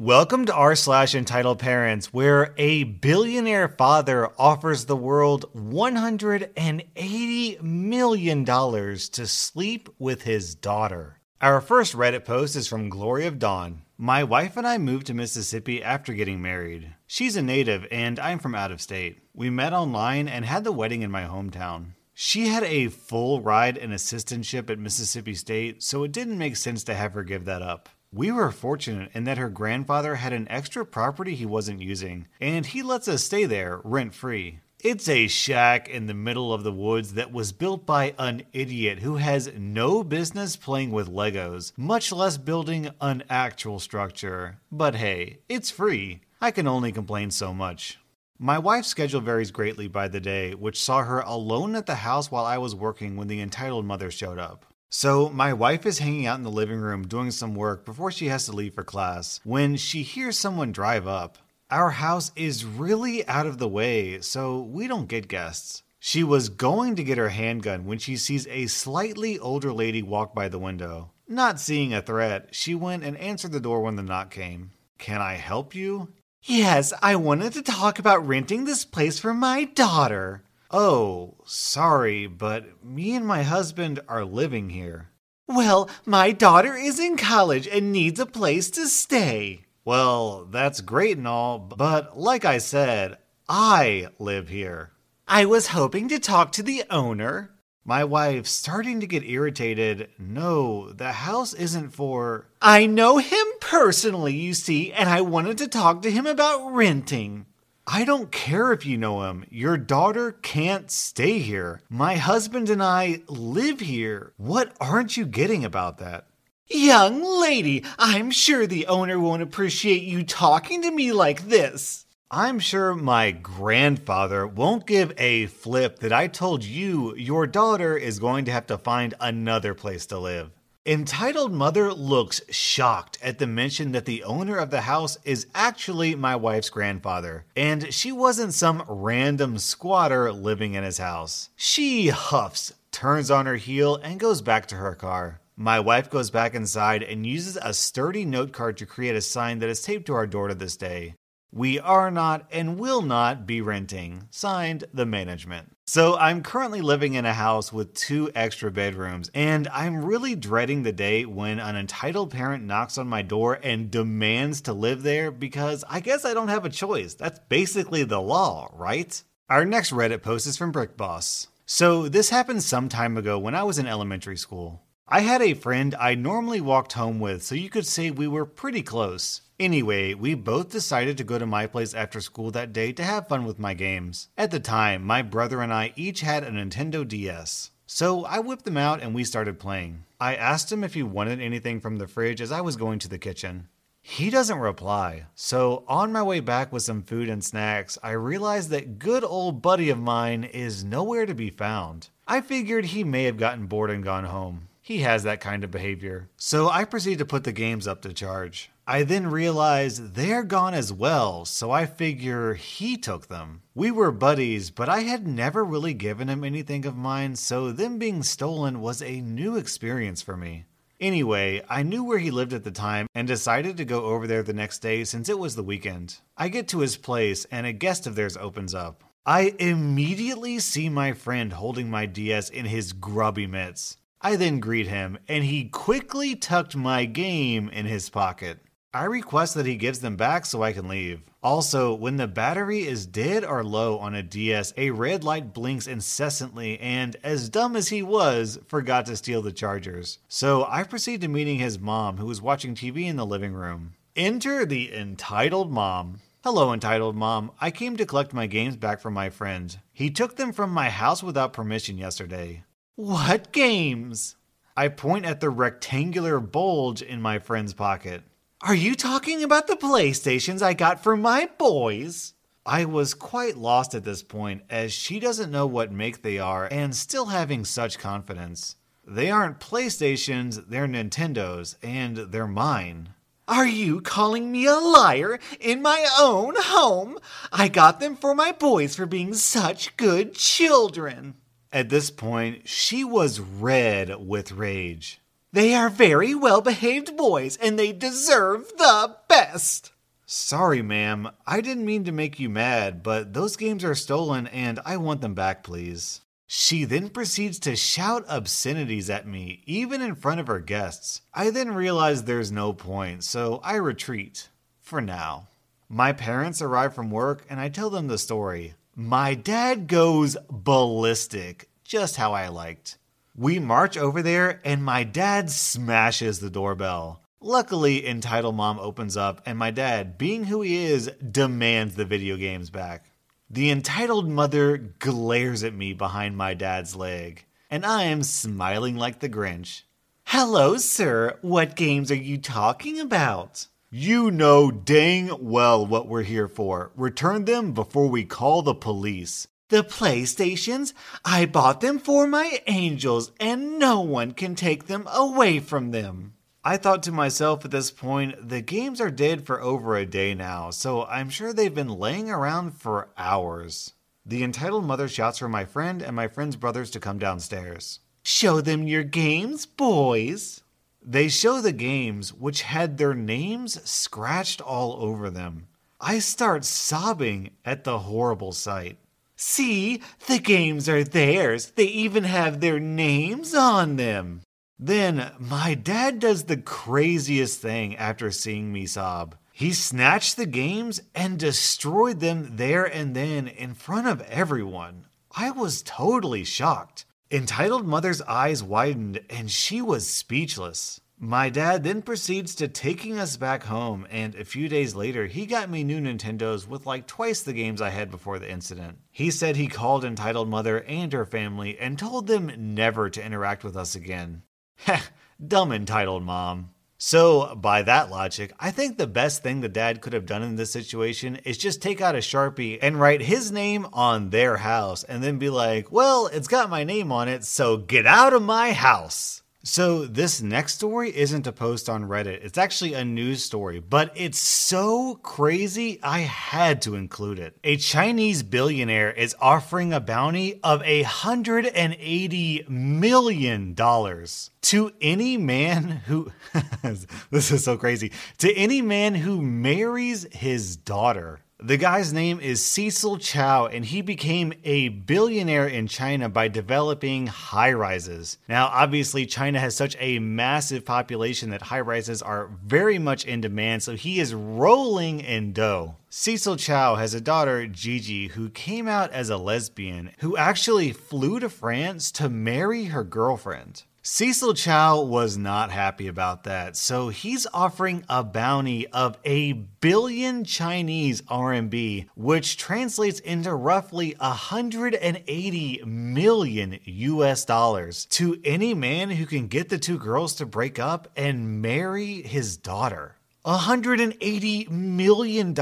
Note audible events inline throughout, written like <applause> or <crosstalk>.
Welcome to r slash entitled parents, where a billionaire father offers the world $180 million to sleep with his daughter. Our first Reddit post is from Glory of Dawn. My wife and I moved to Mississippi after getting married. She's a native and I'm from out of state. We met online and had the wedding in my hometown. She had a full ride and assistantship at Mississippi State, so it didn't make sense to have her give that up. We were fortunate in that her grandfather had an extra property he wasn't using, and he lets us stay there rent free. It's a shack in the middle of the woods that was built by an idiot who has no business playing with Legos, much less building an actual structure. But hey, it's free. I can only complain so much. My wife's schedule varies greatly by the day, which saw her alone at the house while I was working when the entitled mother showed up. So, my wife is hanging out in the living room doing some work before she has to leave for class when she hears someone drive up. Our house is really out of the way, so we don't get guests. She was going to get her handgun when she sees a slightly older lady walk by the window. Not seeing a threat, she went and answered the door when the knock came. Can I help you? Yes, I wanted to talk about renting this place for my daughter. Oh, sorry, but me and my husband are living here. Well, my daughter is in college and needs a place to stay. Well, that's great and all, but like I said, I live here. I was hoping to talk to the owner. My wife's starting to get irritated. No, the house isn't for. I know him personally, you see, and I wanted to talk to him about renting. I don't care if you know him. Your daughter can't stay here. My husband and I live here. What aren't you getting about that? Young lady, I'm sure the owner won't appreciate you talking to me like this. I'm sure my grandfather won't give a flip that I told you your daughter is going to have to find another place to live. Entitled Mother looks shocked at the mention that the owner of the house is actually my wife's grandfather, and she wasn't some random squatter living in his house. She huffs, turns on her heel, and goes back to her car. My wife goes back inside and uses a sturdy note card to create a sign that is taped to our door to this day. We are not and will not be renting. Signed, the management. So I'm currently living in a house with two extra bedrooms, and I'm really dreading the day when an entitled parent knocks on my door and demands to live there because I guess I don't have a choice. That's basically the law, right? Our next Reddit post is from Brick Boss. So this happened some time ago when I was in elementary school. I had a friend I normally walked home with, so you could say we were pretty close. Anyway, we both decided to go to my place after school that day to have fun with my games. At the time, my brother and I each had a Nintendo DS. So I whipped them out and we started playing. I asked him if he wanted anything from the fridge as I was going to the kitchen. He doesn't reply. So, on my way back with some food and snacks, I realized that good old buddy of mine is nowhere to be found. I figured he may have gotten bored and gone home. He has that kind of behavior. So I proceed to put the games up to charge. I then realize they're gone as well, so I figure he took them. We were buddies, but I had never really given him anything of mine, so them being stolen was a new experience for me. Anyway, I knew where he lived at the time and decided to go over there the next day since it was the weekend. I get to his place and a guest of theirs opens up. I immediately see my friend holding my DS in his grubby mitts. I then greet him, and he quickly tucked my game in his pocket. I request that he gives them back so I can leave. Also, when the battery is dead or low on a DS, a red light blinks incessantly, and as dumb as he was, forgot to steal the chargers. So I proceed to meeting his mom, who was watching TV in the living room. Enter the entitled mom. Hello, entitled mom. I came to collect my games back from my friend. He took them from my house without permission yesterday. What games? I point at the rectangular bulge in my friend's pocket. Are you talking about the PlayStations I got for my boys? I was quite lost at this point, as she doesn't know what make they are and still having such confidence. They aren't PlayStations, they're Nintendos, and they're mine. Are you calling me a liar in my own home? I got them for my boys for being such good children. At this point, she was red with rage. They are very well behaved boys and they deserve the best. Sorry, ma'am. I didn't mean to make you mad, but those games are stolen and I want them back, please. She then proceeds to shout obscenities at me, even in front of her guests. I then realize there's no point, so I retreat. For now. My parents arrive from work and I tell them the story. My dad goes ballistic, just how I liked. We march over there and my dad smashes the doorbell. Luckily, Entitled Mom opens up, and my dad, being who he is, demands the video games back. The entitled mother glares at me behind my dad's leg, and I am smiling like the Grinch. Hello, sir. What games are you talking about? You know dang well what we're here for. Return them before we call the police. The PlayStations? I bought them for my angels, and no one can take them away from them. I thought to myself at this point, the games are dead for over a day now, so I'm sure they've been laying around for hours. The entitled mother shouts for my friend and my friend's brothers to come downstairs. Show them your games, boys. They show the games, which had their names scratched all over them. I start sobbing at the horrible sight. See, the games are theirs. They even have their names on them. Then my dad does the craziest thing after seeing me sob. He snatched the games and destroyed them there and then in front of everyone. I was totally shocked. Entitled Mother's eyes widened and she was speechless. My dad then proceeds to taking us back home, and a few days later, he got me new Nintendos with like twice the games I had before the incident. He said he called Entitled Mother and her family and told them never to interact with us again. <laughs> Heh, dumb entitled mom. So, by that logic, I think the best thing the dad could have done in this situation is just take out a Sharpie and write his name on their house and then be like, well, it's got my name on it, so get out of my house. So, this next story isn't a post on Reddit. It's actually a news story, but it's so crazy I had to include it. A Chinese billionaire is offering a bounty of $180 million to any man who. <laughs> this is so crazy. To any man who marries his daughter. The guy's name is Cecil Chao, and he became a billionaire in China by developing high rises. Now, obviously, China has such a massive population that high rises are very much in demand, so he is rolling in dough. Cecil Chao has a daughter, Gigi, who came out as a lesbian, who actually flew to France to marry her girlfriend. Cecil Chao was not happy about that, so he's offering a bounty of a billion Chinese RMB, which translates into roughly 180 million US dollars, to any man who can get the two girls to break up and marry his daughter. $180 million?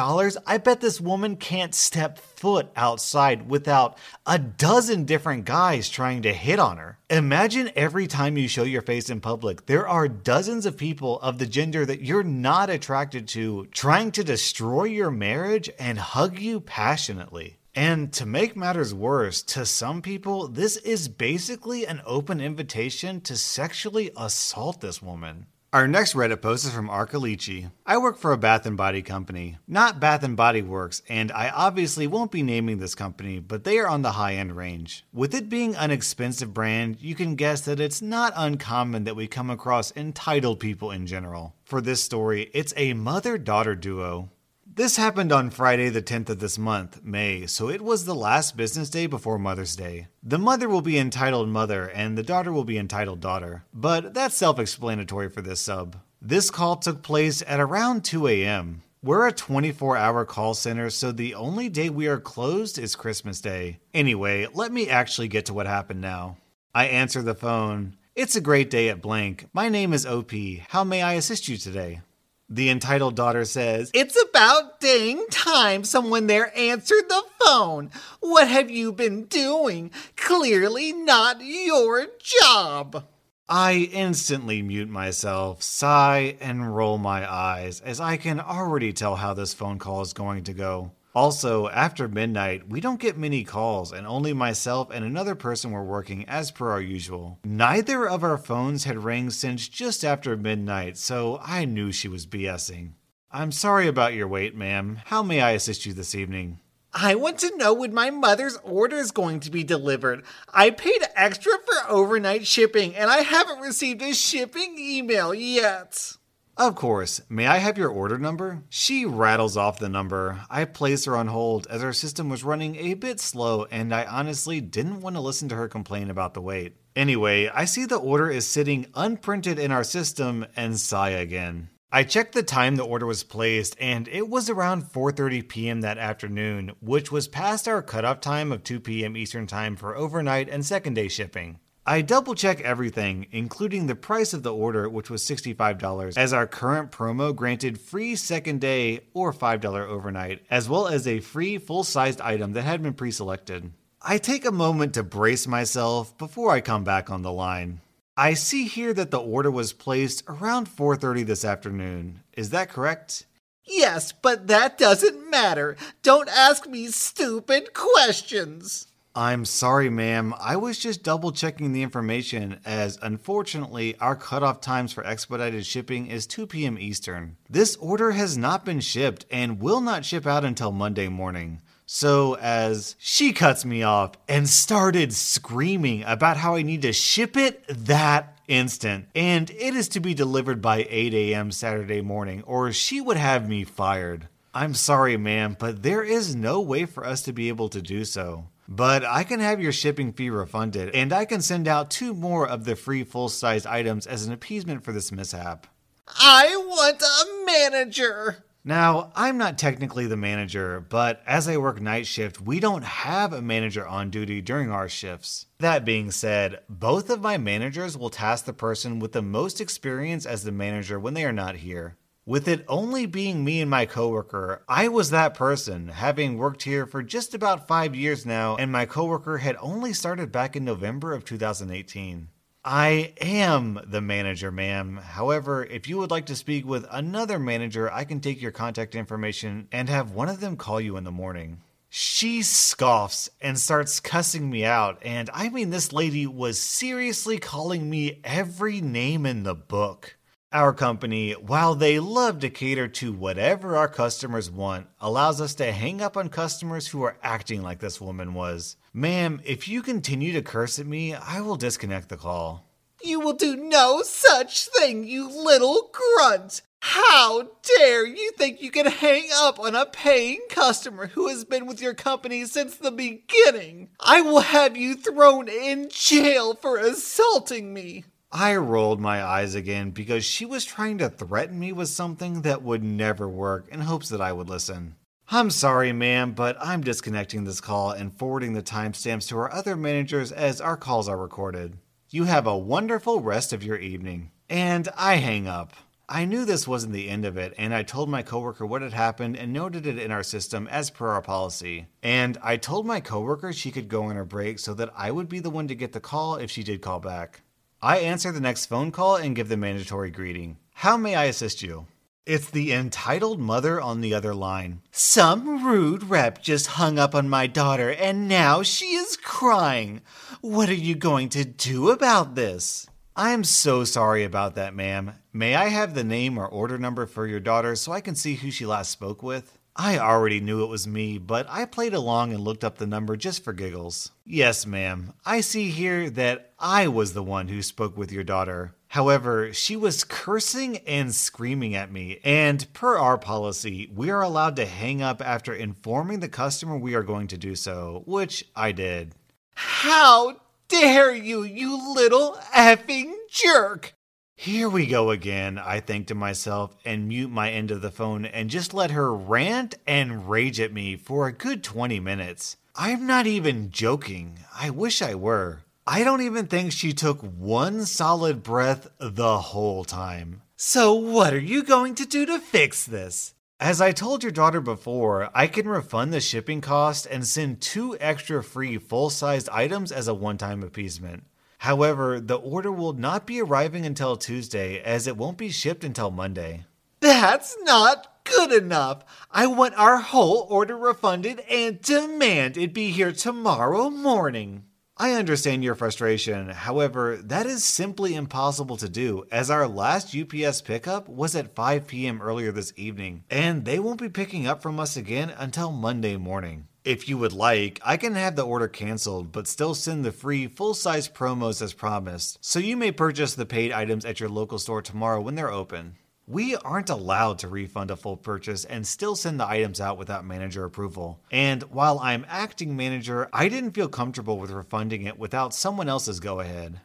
I bet this woman can't step foot outside without a dozen different guys trying to hit on her. Imagine every time you show your face in public, there are dozens of people of the gender that you're not attracted to trying to destroy your marriage and hug you passionately. And to make matters worse, to some people, this is basically an open invitation to sexually assault this woman. Our next Reddit post is from Arcalici. I work for a bath and body company, not Bath and Body Works, and I obviously won't be naming this company, but they are on the high end range. With it being an expensive brand, you can guess that it's not uncommon that we come across entitled people in general. For this story, it's a mother daughter duo. This happened on Friday, the 10th of this month, May, so it was the last business day before Mother's Day. The mother will be entitled mother, and the daughter will be entitled daughter. But that's self explanatory for this sub. This call took place at around 2 a.m. We're a 24 hour call center, so the only day we are closed is Christmas Day. Anyway, let me actually get to what happened now. I answer the phone. It's a great day at blank. My name is OP. How may I assist you today? The entitled daughter says, It's about dang time someone there answered the phone. What have you been doing? Clearly not your job. I instantly mute myself, sigh, and roll my eyes, as I can already tell how this phone call is going to go. Also, after midnight, we don't get many calls, and only myself and another person were working as per our usual. Neither of our phones had rang since just after midnight, so I knew she was BSing. I'm sorry about your wait, ma'am. How may I assist you this evening? I want to know when my mother's order is going to be delivered. I paid extra for overnight shipping and I haven't received a shipping email yet. Of course. May I have your order number? She rattles off the number. I place her on hold as our system was running a bit slow and I honestly didn't want to listen to her complain about the wait. Anyway, I see the order is sitting unprinted in our system and sigh again. I checked the time the order was placed and it was around 4:30 p.m. that afternoon, which was past our cutoff time of 2 p.m. Eastern Time for overnight and second day shipping. I double check everything, including the price of the order, which was $65, as our current promo granted free second day or $5 overnight, as well as a free full sized item that had been pre selected. I take a moment to brace myself before I come back on the line. I see here that the order was placed around 4:30 this afternoon. Is that correct? Yes, but that doesn't matter. Don't ask me stupid questions. I'm sorry, ma'am. I was just double checking the information as unfortunately our cutoff times for expedited shipping is 2 p.m. Eastern. This order has not been shipped and will not ship out until Monday morning. So, as she cuts me off and started screaming about how I need to ship it that instant, and it is to be delivered by 8 a.m. Saturday morning, or she would have me fired. I'm sorry, ma'am, but there is no way for us to be able to do so. But I can have your shipping fee refunded, and I can send out two more of the free full size items as an appeasement for this mishap. I want a manager. Now, I'm not technically the manager, but as I work night shift, we don't have a manager on duty during our shifts. That being said, both of my managers will task the person with the most experience as the manager when they are not here. With it only being me and my coworker, I was that person, having worked here for just about five years now, and my coworker had only started back in November of 2018. I am the manager, ma'am. However, if you would like to speak with another manager, I can take your contact information and have one of them call you in the morning. She scoffs and starts cussing me out, and I mean, this lady was seriously calling me every name in the book. Our company, while they love to cater to whatever our customers want, allows us to hang up on customers who are acting like this woman was. Ma'am, if you continue to curse at me, I will disconnect the call. You will do no such thing, you little grunt. How dare you think you can hang up on a paying customer who has been with your company since the beginning? I will have you thrown in jail for assaulting me. I rolled my eyes again because she was trying to threaten me with something that would never work in hopes that I would listen. I'm sorry, ma'am, but I'm disconnecting this call and forwarding the timestamps to our other managers as our calls are recorded. You have a wonderful rest of your evening. And I hang up. I knew this wasn't the end of it, and I told my coworker what had happened and noted it in our system as per our policy. And I told my coworker she could go on her break so that I would be the one to get the call if she did call back. I answer the next phone call and give the mandatory greeting. How may I assist you? It's the entitled mother on the other line. Some rude rep just hung up on my daughter and now she is crying. What are you going to do about this? I am so sorry about that, ma'am. May I have the name or order number for your daughter so I can see who she last spoke with? I already knew it was me, but I played along and looked up the number just for giggles. Yes, ma'am. I see here that I was the one who spoke with your daughter. However, she was cursing and screaming at me, and per our policy, we are allowed to hang up after informing the customer we are going to do so, which I did. How dare you, you little effing jerk! Here we go again, I think to myself and mute my end of the phone and just let her rant and rage at me for a good 20 minutes. I'm not even joking. I wish I were. I don't even think she took one solid breath the whole time. So, what are you going to do to fix this? As I told your daughter before, I can refund the shipping cost and send two extra free full sized items as a one time appeasement. However, the order will not be arriving until Tuesday as it won't be shipped until Monday. That's not good enough. I want our whole order refunded and demand it be here tomorrow morning. I understand your frustration. However, that is simply impossible to do, as our last UPS pickup was at 5 p.m. earlier this evening, and they won't be picking up from us again until Monday morning. If you would like, I can have the order canceled, but still send the free full size promos as promised, so you may purchase the paid items at your local store tomorrow when they're open. We aren't allowed to refund a full purchase and still send the items out without manager approval. And while I'm acting manager, I didn't feel comfortable with refunding it without someone else's go ahead.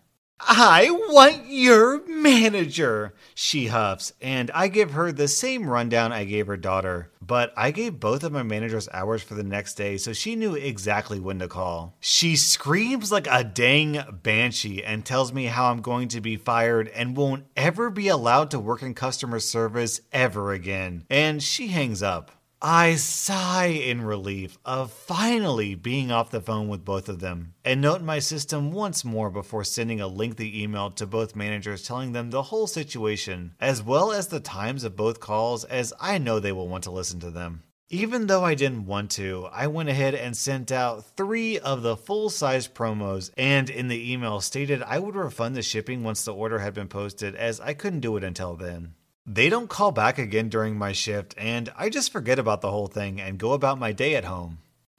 I want your manager, she huffs, and I give her the same rundown I gave her daughter. But I gave both of my managers hours for the next day, so she knew exactly when to call. She screams like a dang banshee and tells me how I'm going to be fired and won't ever be allowed to work in customer service ever again. And she hangs up. I sigh in relief of finally being off the phone with both of them and note my system once more before sending a lengthy email to both managers telling them the whole situation, as well as the times of both calls, as I know they will want to listen to them. Even though I didn't want to, I went ahead and sent out three of the full size promos, and in the email stated I would refund the shipping once the order had been posted, as I couldn't do it until then. They don't call back again during my shift, and I just forget about the whole thing and go about my day at home.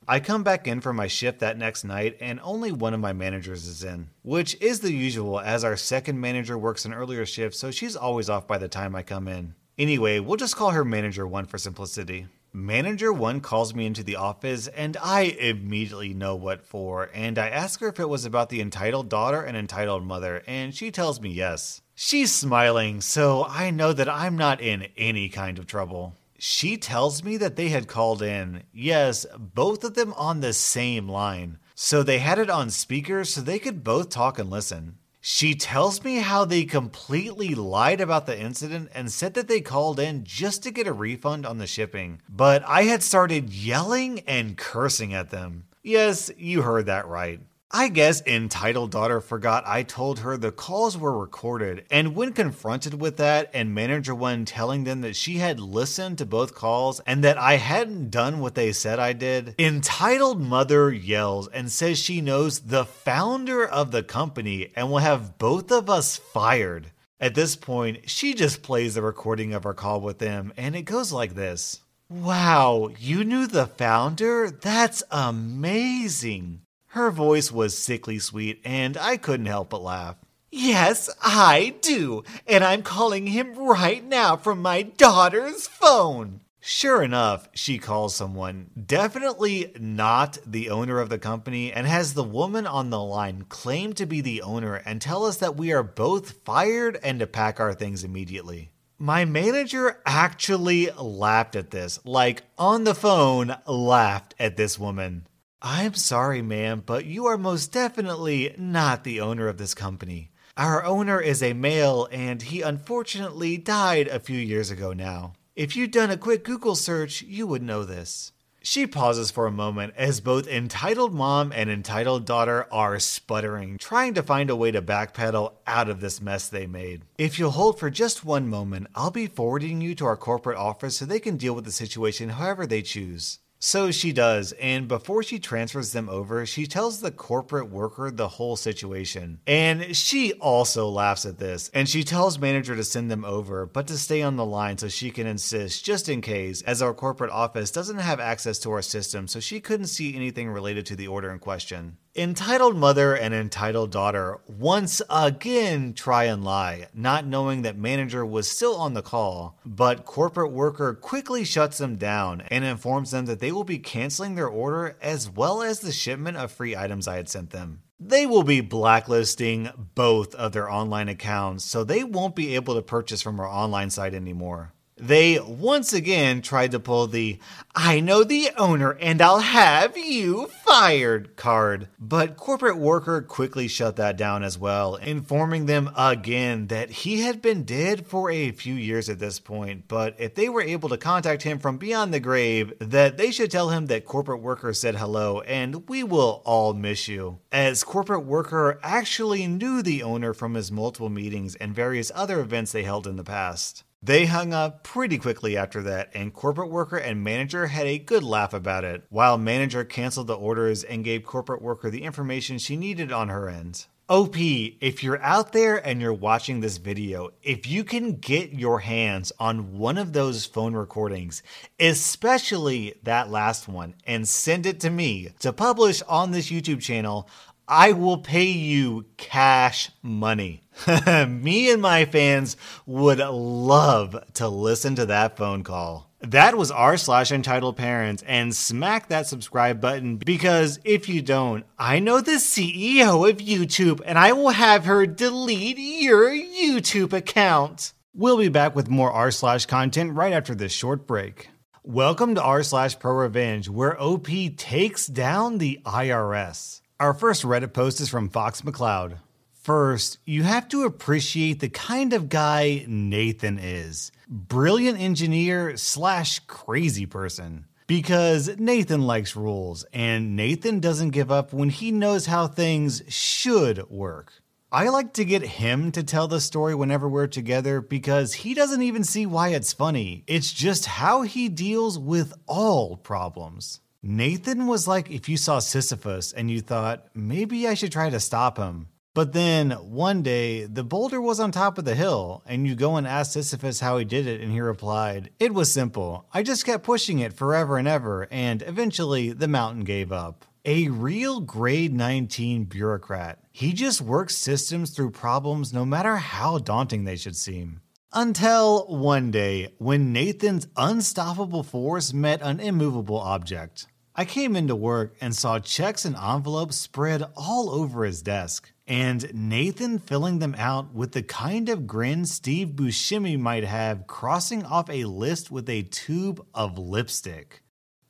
I come back in for my shift that next night, and only one of my managers is in, which is the usual as our second manager works an earlier shift, so she's always off by the time I come in. Anyway, we'll just call her Manager 1 for simplicity. Manager 1 calls me into the office, and I immediately know what for, and I ask her if it was about the entitled daughter and entitled mother, and she tells me yes. She's smiling, so I know that I'm not in any kind of trouble. She tells me that they had called in, yes, both of them on the same line. So they had it on speaker so they could both talk and listen. She tells me how they completely lied about the incident and said that they called in just to get a refund on the shipping. But I had started yelling and cursing at them. Yes, you heard that right. I guess entitled daughter forgot I told her the calls were recorded, and when confronted with that, and manager one telling them that she had listened to both calls and that I hadn't done what they said I did, entitled mother yells and says she knows the founder of the company and will have both of us fired. At this point, she just plays the recording of our call with them, and it goes like this. Wow, you knew the founder? That's amazing. Her voice was sickly sweet, and I couldn't help but laugh. Yes, I do, and I'm calling him right now from my daughter's phone. Sure enough, she calls someone, definitely not the owner of the company, and has the woman on the line claim to be the owner and tell us that we are both fired and to pack our things immediately. My manager actually laughed at this, like on the phone, laughed at this woman. I'm sorry, ma'am, but you are most definitely not the owner of this company. Our owner is a male, and he unfortunately died a few years ago now. If you'd done a quick Google search, you would know this. She pauses for a moment as both entitled mom and entitled daughter are sputtering, trying to find a way to backpedal out of this mess they made. If you'll hold for just one moment, I'll be forwarding you to our corporate office so they can deal with the situation however they choose. So she does, and before she transfers them over, she tells the corporate worker the whole situation. And she also laughs at this, and she tells manager to send them over, but to stay on the line so she can insist just in case, as our corporate office doesn't have access to our system, so she couldn't see anything related to the order in question. Entitled mother and entitled daughter once again try and lie, not knowing that manager was still on the call, but corporate worker quickly shuts them down and informs them that they will be canceling their order as well as the shipment of free items I had sent them. They will be blacklisting both of their online accounts, so they won't be able to purchase from our online site anymore. They once again tried to pull the I know the owner and I'll have you fired card, but corporate worker quickly shut that down as well, informing them again that he had been dead for a few years at this point, but if they were able to contact him from beyond the grave, that they should tell him that corporate worker said hello and we will all miss you. As corporate worker actually knew the owner from his multiple meetings and various other events they held in the past. They hung up pretty quickly after that, and corporate worker and manager had a good laugh about it, while manager canceled the orders and gave corporate worker the information she needed on her end. OP, if you're out there and you're watching this video, if you can get your hands on one of those phone recordings, especially that last one, and send it to me to publish on this YouTube channel, I will pay you cash money. <laughs> Me and my fans would love to listen to that phone call. That was r slash entitled parents, and smack that subscribe button because if you don't, I know the CEO of YouTube and I will have her delete your YouTube account. We'll be back with more r slash content right after this short break. Welcome to r slash pro revenge, where OP takes down the IRS. Our first Reddit post is from Fox McCloud. First, you have to appreciate the kind of guy Nathan is brilliant engineer slash crazy person. Because Nathan likes rules, and Nathan doesn't give up when he knows how things should work. I like to get him to tell the story whenever we're together because he doesn't even see why it's funny. It's just how he deals with all problems. Nathan was like if you saw Sisyphus and you thought, maybe I should try to stop him. But then one day, the boulder was on top of the hill, and you go and ask Sisyphus how he did it, and he replied, It was simple. I just kept pushing it forever and ever, and eventually the mountain gave up. A real grade 19 bureaucrat. He just works systems through problems no matter how daunting they should seem. Until one day, when Nathan's unstoppable force met an immovable object. I came into work and saw checks and envelopes spread all over his desk, and Nathan filling them out with the kind of grin Steve Buscemi might have crossing off a list with a tube of lipstick.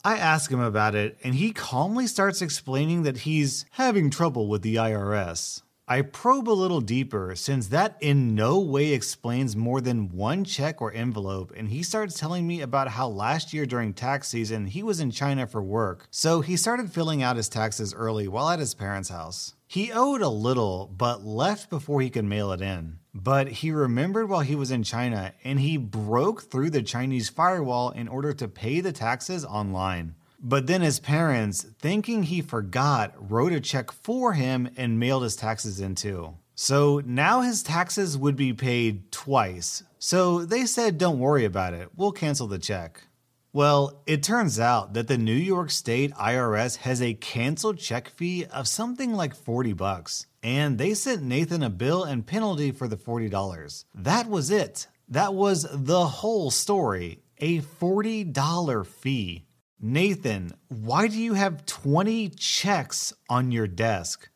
I ask him about it, and he calmly starts explaining that he's having trouble with the IRS. I probe a little deeper since that in no way explains more than one check or envelope, and he starts telling me about how last year during tax season he was in China for work, so he started filling out his taxes early while at his parents' house. He owed a little, but left before he could mail it in. But he remembered while he was in China and he broke through the Chinese firewall in order to pay the taxes online. But then his parents, thinking he forgot, wrote a check for him and mailed his taxes in too. So now his taxes would be paid twice. So they said, don't worry about it, we'll cancel the check. Well, it turns out that the New York State IRS has a canceled check fee of something like 40 bucks, and they sent Nathan a bill and penalty for the $40. That was it. That was the whole story. A $40 fee. Nathan, why do you have 20 checks on your desk?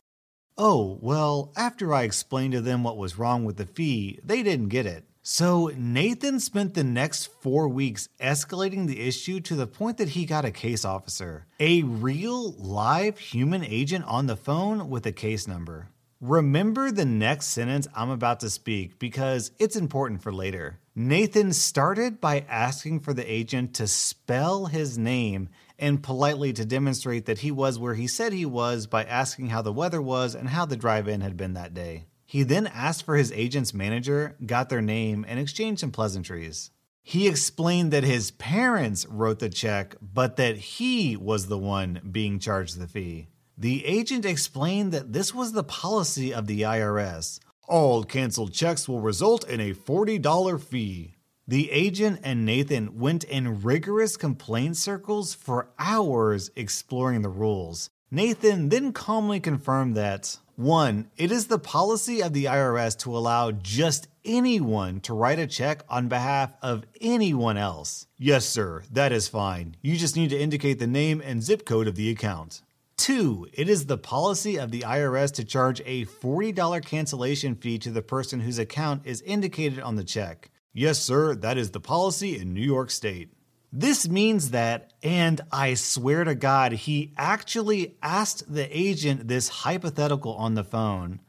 Oh, well, after I explained to them what was wrong with the fee, they didn't get it. So Nathan spent the next four weeks escalating the issue to the point that he got a case officer, a real live human agent on the phone with a case number. Remember the next sentence I'm about to speak because it's important for later. Nathan started by asking for the agent to spell his name and politely to demonstrate that he was where he said he was by asking how the weather was and how the drive in had been that day. He then asked for his agent's manager, got their name, and exchanged some pleasantries. He explained that his parents wrote the check, but that he was the one being charged the fee. The agent explained that this was the policy of the IRS. All canceled checks will result in a $40 fee. The agent and Nathan went in rigorous complaint circles for hours exploring the rules. Nathan then calmly confirmed that 1. It is the policy of the IRS to allow just anyone to write a check on behalf of anyone else. Yes, sir, that is fine. You just need to indicate the name and zip code of the account. Two, it is the policy of the IRS to charge a $40 cancellation fee to the person whose account is indicated on the check. Yes, sir, that is the policy in New York State. This means that, and I swear to God, he actually asked the agent this hypothetical on the phone.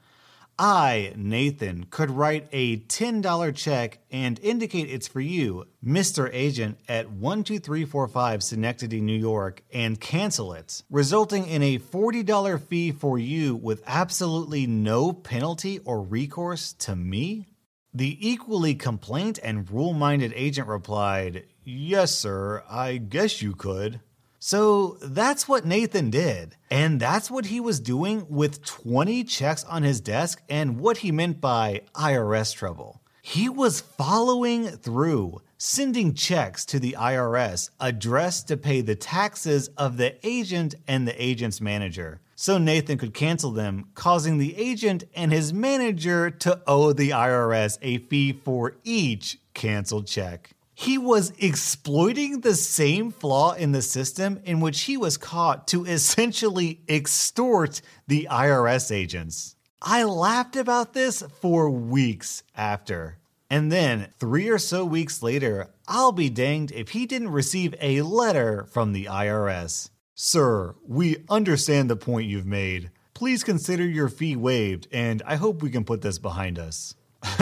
I, Nathan, could write a $10 check and indicate it's for you, Mr. Agent, at 12345 Schenectady, New York, and cancel it, resulting in a $40 fee for you with absolutely no penalty or recourse to me? The equally complaint and rule minded agent replied, Yes, sir, I guess you could. So that's what Nathan did. And that's what he was doing with 20 checks on his desk and what he meant by IRS trouble. He was following through, sending checks to the IRS addressed to pay the taxes of the agent and the agent's manager. So Nathan could cancel them, causing the agent and his manager to owe the IRS a fee for each canceled check. He was exploiting the same flaw in the system in which he was caught to essentially extort the IRS agents. I laughed about this for weeks after. And then, three or so weeks later, I'll be danged if he didn't receive a letter from the IRS. Sir, we understand the point you've made. Please consider your fee waived, and I hope we can put this behind us. <laughs>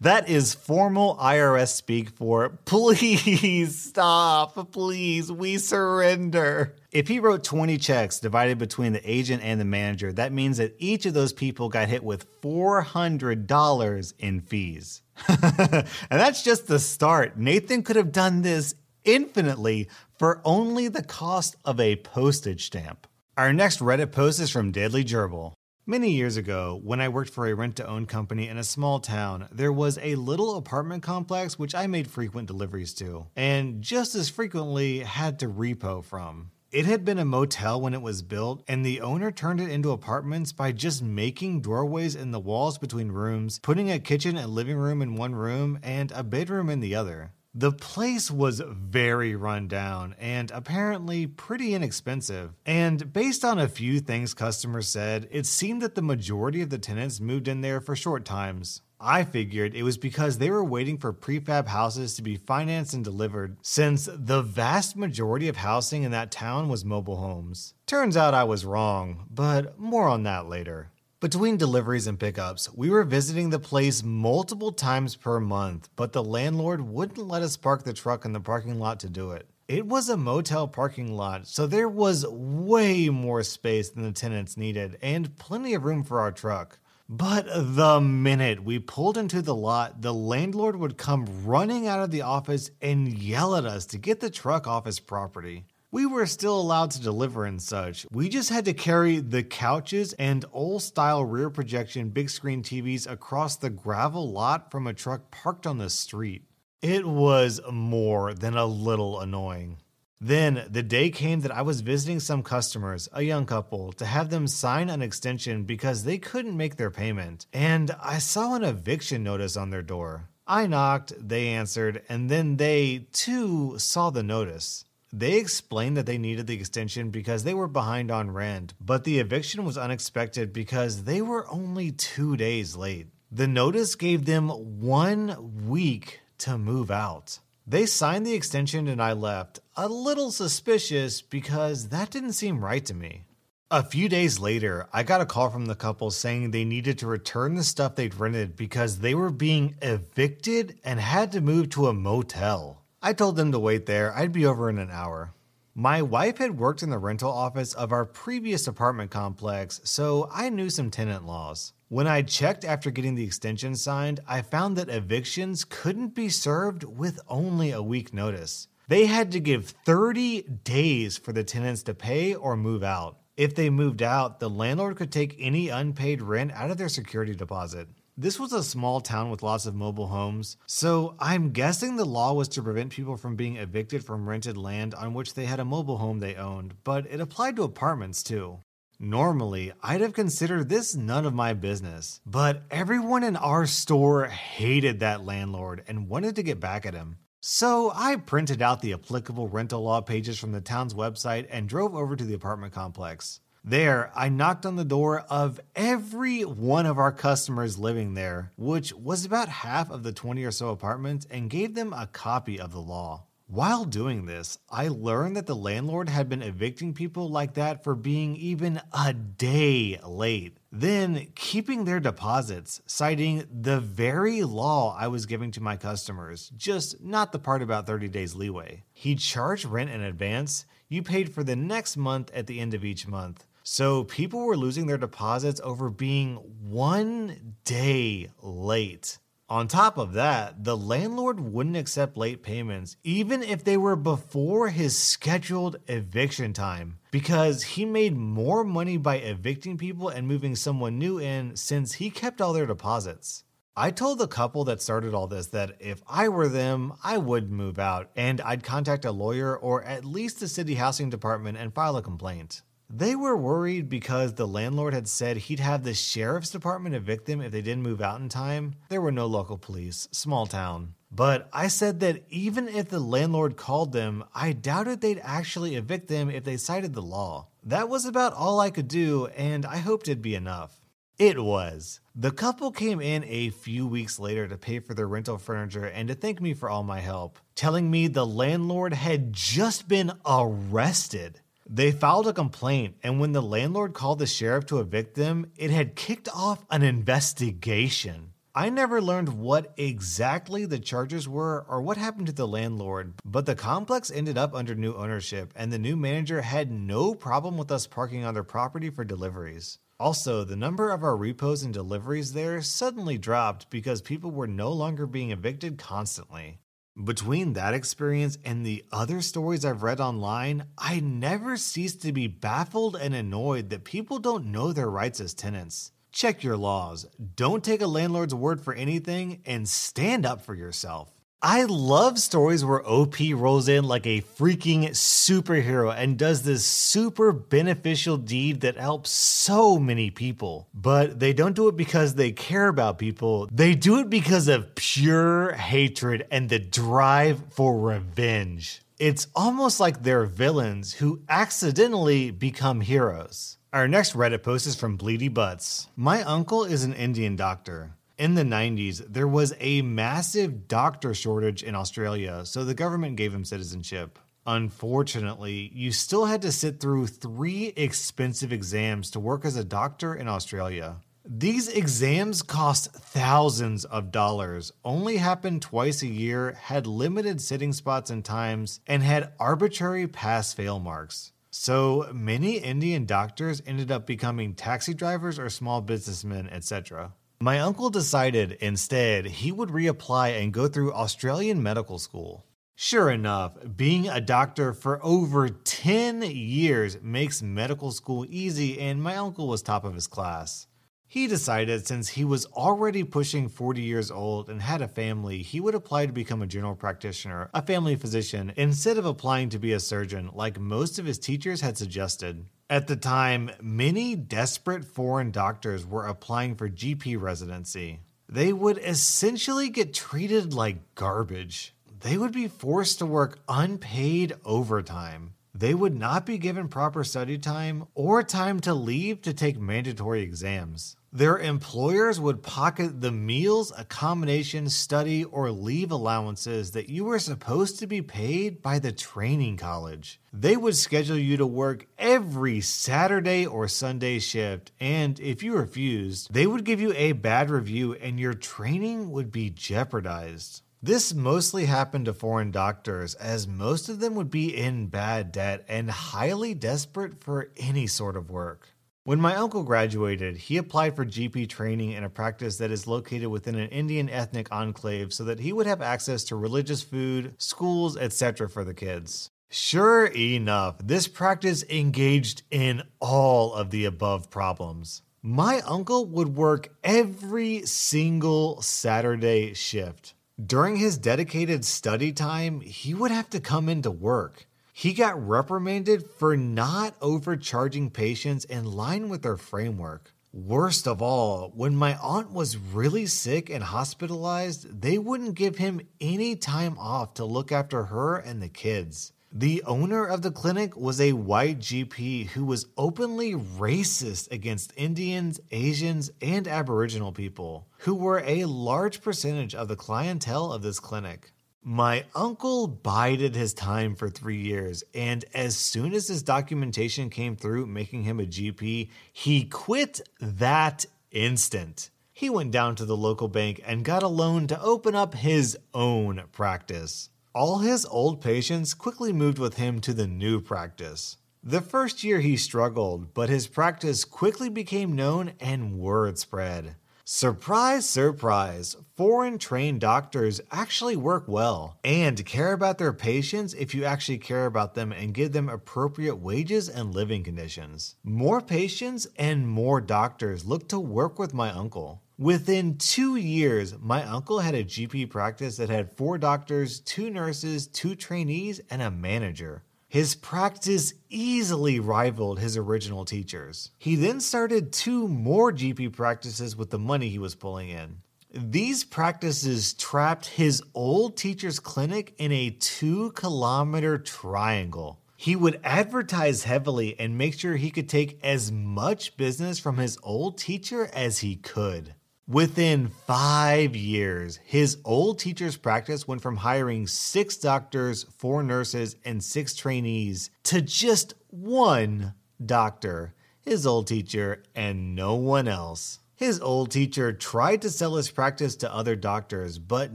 that is formal IRS speak for please stop, please, we surrender. If he wrote 20 checks divided between the agent and the manager, that means that each of those people got hit with $400 in fees. <laughs> and that's just the start. Nathan could have done this infinitely for only the cost of a postage stamp. Our next Reddit post is from Deadly Gerbil. Many years ago, when I worked for a rent to own company in a small town, there was a little apartment complex which I made frequent deliveries to, and just as frequently had to repo from. It had been a motel when it was built, and the owner turned it into apartments by just making doorways in the walls between rooms, putting a kitchen and living room in one room, and a bedroom in the other. The place was very run down and apparently pretty inexpensive. And based on a few things customers said, it seemed that the majority of the tenants moved in there for short times. I figured it was because they were waiting for prefab houses to be financed and delivered, since the vast majority of housing in that town was mobile homes. Turns out I was wrong, but more on that later. Between deliveries and pickups, we were visiting the place multiple times per month, but the landlord wouldn't let us park the truck in the parking lot to do it. It was a motel parking lot, so there was way more space than the tenants needed and plenty of room for our truck. But the minute we pulled into the lot, the landlord would come running out of the office and yell at us to get the truck off his property. We were still allowed to deliver and such. We just had to carry the couches and old style rear projection big screen TVs across the gravel lot from a truck parked on the street. It was more than a little annoying. Then the day came that I was visiting some customers, a young couple, to have them sign an extension because they couldn't make their payment. And I saw an eviction notice on their door. I knocked, they answered, and then they, too, saw the notice. They explained that they needed the extension because they were behind on rent, but the eviction was unexpected because they were only two days late. The notice gave them one week to move out. They signed the extension and I left, a little suspicious because that didn't seem right to me. A few days later, I got a call from the couple saying they needed to return the stuff they'd rented because they were being evicted and had to move to a motel. I told them to wait there, I'd be over in an hour. My wife had worked in the rental office of our previous apartment complex, so I knew some tenant laws. When I checked after getting the extension signed, I found that evictions couldn't be served with only a week notice. They had to give 30 days for the tenants to pay or move out. If they moved out, the landlord could take any unpaid rent out of their security deposit. This was a small town with lots of mobile homes, so I'm guessing the law was to prevent people from being evicted from rented land on which they had a mobile home they owned, but it applied to apartments too. Normally, I'd have considered this none of my business, but everyone in our store hated that landlord and wanted to get back at him. So I printed out the applicable rental law pages from the town's website and drove over to the apartment complex. There, I knocked on the door of every one of our customers living there, which was about half of the 20 or so apartments, and gave them a copy of the law. While doing this, I learned that the landlord had been evicting people like that for being even a day late, then keeping their deposits, citing the very law I was giving to my customers, just not the part about 30 days leeway. He charged rent in advance, you paid for the next month at the end of each month. So people were losing their deposits over being one day late. On top of that, the landlord wouldn't accept late payments, even if they were before his scheduled eviction time, because he made more money by evicting people and moving someone new in since he kept all their deposits. I told the couple that started all this that if I were them, I would move out and I'd contact a lawyer or at least the city housing department and file a complaint. They were worried because the landlord had said he'd have the sheriff's department evict them if they didn't move out in time. There were no local police, small town. But I said that even if the landlord called them, I doubted they'd actually evict them if they cited the law. That was about all I could do, and I hoped it'd be enough. It was. The couple came in a few weeks later to pay for their rental furniture and to thank me for all my help, telling me the landlord had just been arrested. They filed a complaint, and when the landlord called the sheriff to evict them, it had kicked off an investigation. I never learned what exactly the charges were or what happened to the landlord, but the complex ended up under new ownership, and the new manager had no problem with us parking on their property for deliveries. Also, the number of our repos and deliveries there suddenly dropped because people were no longer being evicted constantly. Between that experience and the other stories I've read online, I never cease to be baffled and annoyed that people don't know their rights as tenants. Check your laws, don't take a landlord's word for anything, and stand up for yourself. I love stories where OP rolls in like a freaking superhero and does this super beneficial deed that helps so many people. But they don't do it because they care about people, they do it because of pure hatred and the drive for revenge. It's almost like they're villains who accidentally become heroes. Our next Reddit post is from Bleedy Butts. My uncle is an Indian doctor in the 90s, there was a massive doctor shortage in Australia, so the government gave him citizenship. Unfortunately, you still had to sit through three expensive exams to work as a doctor in Australia. These exams cost thousands of dollars, only happened twice a year, had limited sitting spots and times, and had arbitrary pass fail marks. So many Indian doctors ended up becoming taxi drivers or small businessmen, etc. My uncle decided instead he would reapply and go through Australian medical school. Sure enough, being a doctor for over 10 years makes medical school easy, and my uncle was top of his class. He decided since he was already pushing 40 years old and had a family, he would apply to become a general practitioner, a family physician, instead of applying to be a surgeon like most of his teachers had suggested. At the time, many desperate foreign doctors were applying for GP residency. They would essentially get treated like garbage. They would be forced to work unpaid overtime. They would not be given proper study time or time to leave to take mandatory exams. Their employers would pocket the meals, accommodation, study, or leave allowances that you were supposed to be paid by the training college. They would schedule you to work every Saturday or Sunday shift, and if you refused, they would give you a bad review and your training would be jeopardized. This mostly happened to foreign doctors, as most of them would be in bad debt and highly desperate for any sort of work. When my uncle graduated, he applied for GP training in a practice that is located within an Indian ethnic enclave so that he would have access to religious food, schools, etc. for the kids. Sure enough, this practice engaged in all of the above problems. My uncle would work every single Saturday shift. During his dedicated study time, he would have to come into work he got reprimanded for not overcharging patients in line with their framework. Worst of all, when my aunt was really sick and hospitalized, they wouldn't give him any time off to look after her and the kids. The owner of the clinic was a white GP who was openly racist against Indians, Asians, and Aboriginal people, who were a large percentage of the clientele of this clinic. My uncle bided his time for three years, and as soon as his documentation came through making him a GP, he quit that instant. He went down to the local bank and got a loan to open up his own practice. All his old patients quickly moved with him to the new practice. The first year he struggled, but his practice quickly became known and word spread. Surprise, surprise, foreign trained doctors actually work well and care about their patients if you actually care about them and give them appropriate wages and living conditions. More patients and more doctors look to work with my uncle. Within two years, my uncle had a GP practice that had four doctors, two nurses, two trainees, and a manager. His practice easily rivaled his original teachers. He then started two more GP practices with the money he was pulling in. These practices trapped his old teacher's clinic in a two kilometer triangle. He would advertise heavily and make sure he could take as much business from his old teacher as he could. Within five years, his old teacher's practice went from hiring six doctors, four nurses, and six trainees to just one doctor, his old teacher, and no one else. His old teacher tried to sell his practice to other doctors, but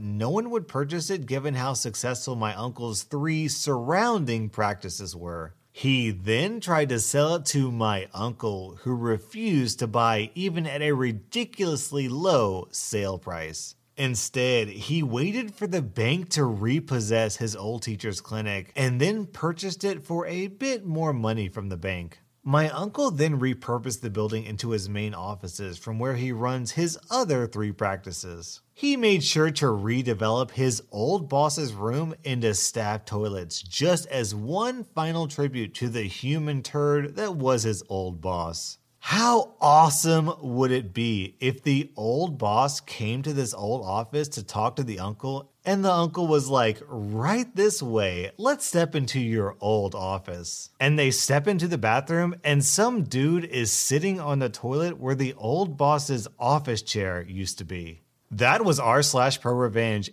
no one would purchase it given how successful my uncle's three surrounding practices were. He then tried to sell it to my uncle, who refused to buy even at a ridiculously low sale price. Instead, he waited for the bank to repossess his old teacher's clinic and then purchased it for a bit more money from the bank. My uncle then repurposed the building into his main offices from where he runs his other three practices. He made sure to redevelop his old boss's room into staff toilets just as one final tribute to the human turd that was his old boss. How awesome would it be if the old boss came to this old office to talk to the uncle and the uncle was like, right this way, let's step into your old office. And they step into the bathroom, and some dude is sitting on the toilet where the old boss's office chair used to be. That was r slash pro revenge,